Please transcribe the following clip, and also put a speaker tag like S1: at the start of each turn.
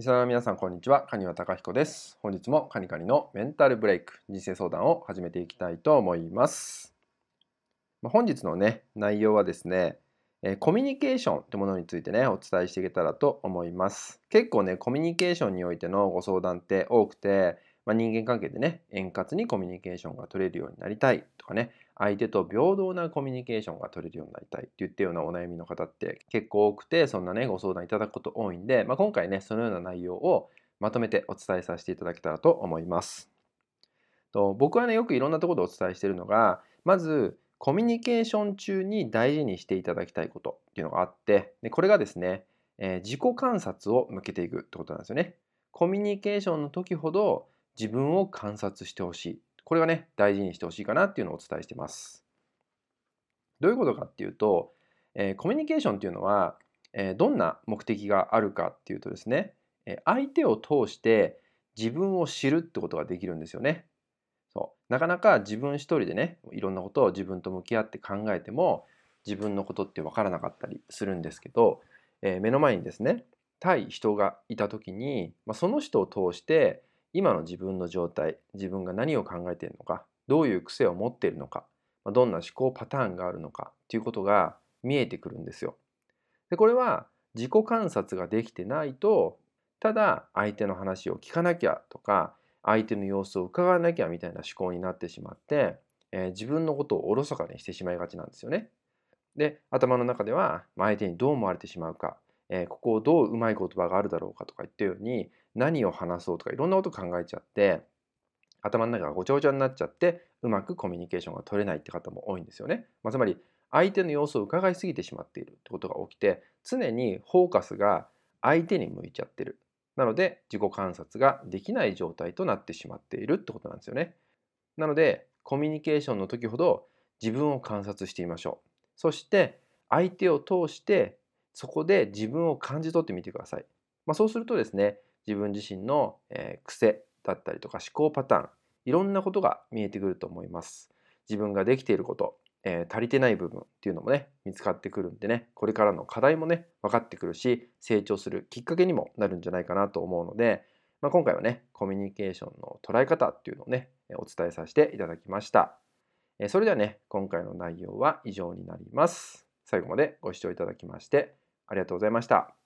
S1: リスナーの皆さん、こんにちは。カニワタ彦です。本日もカニカニのメンタルブレイク、人生相談を始めていきたいと思います。本日のね、内容はですね、コミュニケーションってものについてね、お伝えしていけたらと思います。結構ね、コミュニケーションにおいてのご相談って多くて、まあ、人間関係でね、円滑にコミュニケーションが取れるようになりたいとかね、相手と平等なコミュニケーションが取れるようになりたいっていったようなお悩みの方って結構多くて、そんなね、ご相談いただくこと多いんで、まあ、今回ね、そのような内容をまとめてお伝えさせていただけたらと思います。と僕はね、よくいろんなところでお伝えしてるのが、まず、コミュニケーション中に大事にしていただきたいことっていうのがあって、でこれがですね、えー、自己観察を向けていくってことなんですよね。コミュニケーションの時ほど自分を観察してほしい。これがね、大事にしてほしいかなっていうのをお伝えしてます。どういうことかっていうと、えー、コミュニケーションっていうのは、えー、どんな目的があるかっていうとですね、えー、相手を通して自分を知るってことができるんですよね。そうなかなか自分一人でねいろんなことを自分と向き合って考えても自分のことって分からなかったりするんですけど、えー、目の前にですね対人がいた時に、まあ、その人を通して今の自分の状態自分が何を考えているのかどういう癖を持っているのかどんな思考パターンがあるのかっていうことが見えてくるんですよ。でこれは自己観察ができてないとただ相手の話を聞かなきゃとか相手の様子を伺わなきゃみたいな思考になってしまって、えー、自分のことをおろそかにしてしまいがちなんですよね。で頭の中では相手にどう思われてしまうか、えー、ここをどううまい言葉があるだろうかとか言ったように何を話そうとかいろんなこと考えちゃって頭の中がごちゃごちゃになっちゃってうまくコミュニケーションが取れないって方も多いんですよね。まあ、つまり相手の様子を伺いすぎてしまっているってことが起きて常にフォーカスが相手に向いちゃってる。なので自己観察ができない状態となってしまっているってことなんですよね。なのでコミュニケーションの時ほど自分を観察してみましょう。そして相手を通してそこで自分を感じ取ってみてください。まあ、そうするとですね自分自身の、えー、癖だったりとか思考パターンいろんなことが見えてくると思います。自分ができていること、えー、足りてない部分っていうのもね見つかってくるんでねこれからの課題もね分かってくるし成長するきっかけにもなるんじゃないかなと思うので、まあ、今回はねコミュニケーションの捉え方っていうのをねお伝えさせていただきました。えー、それではね今回の内容は以上になります。最後までご視聴いただきましてありがとうございました。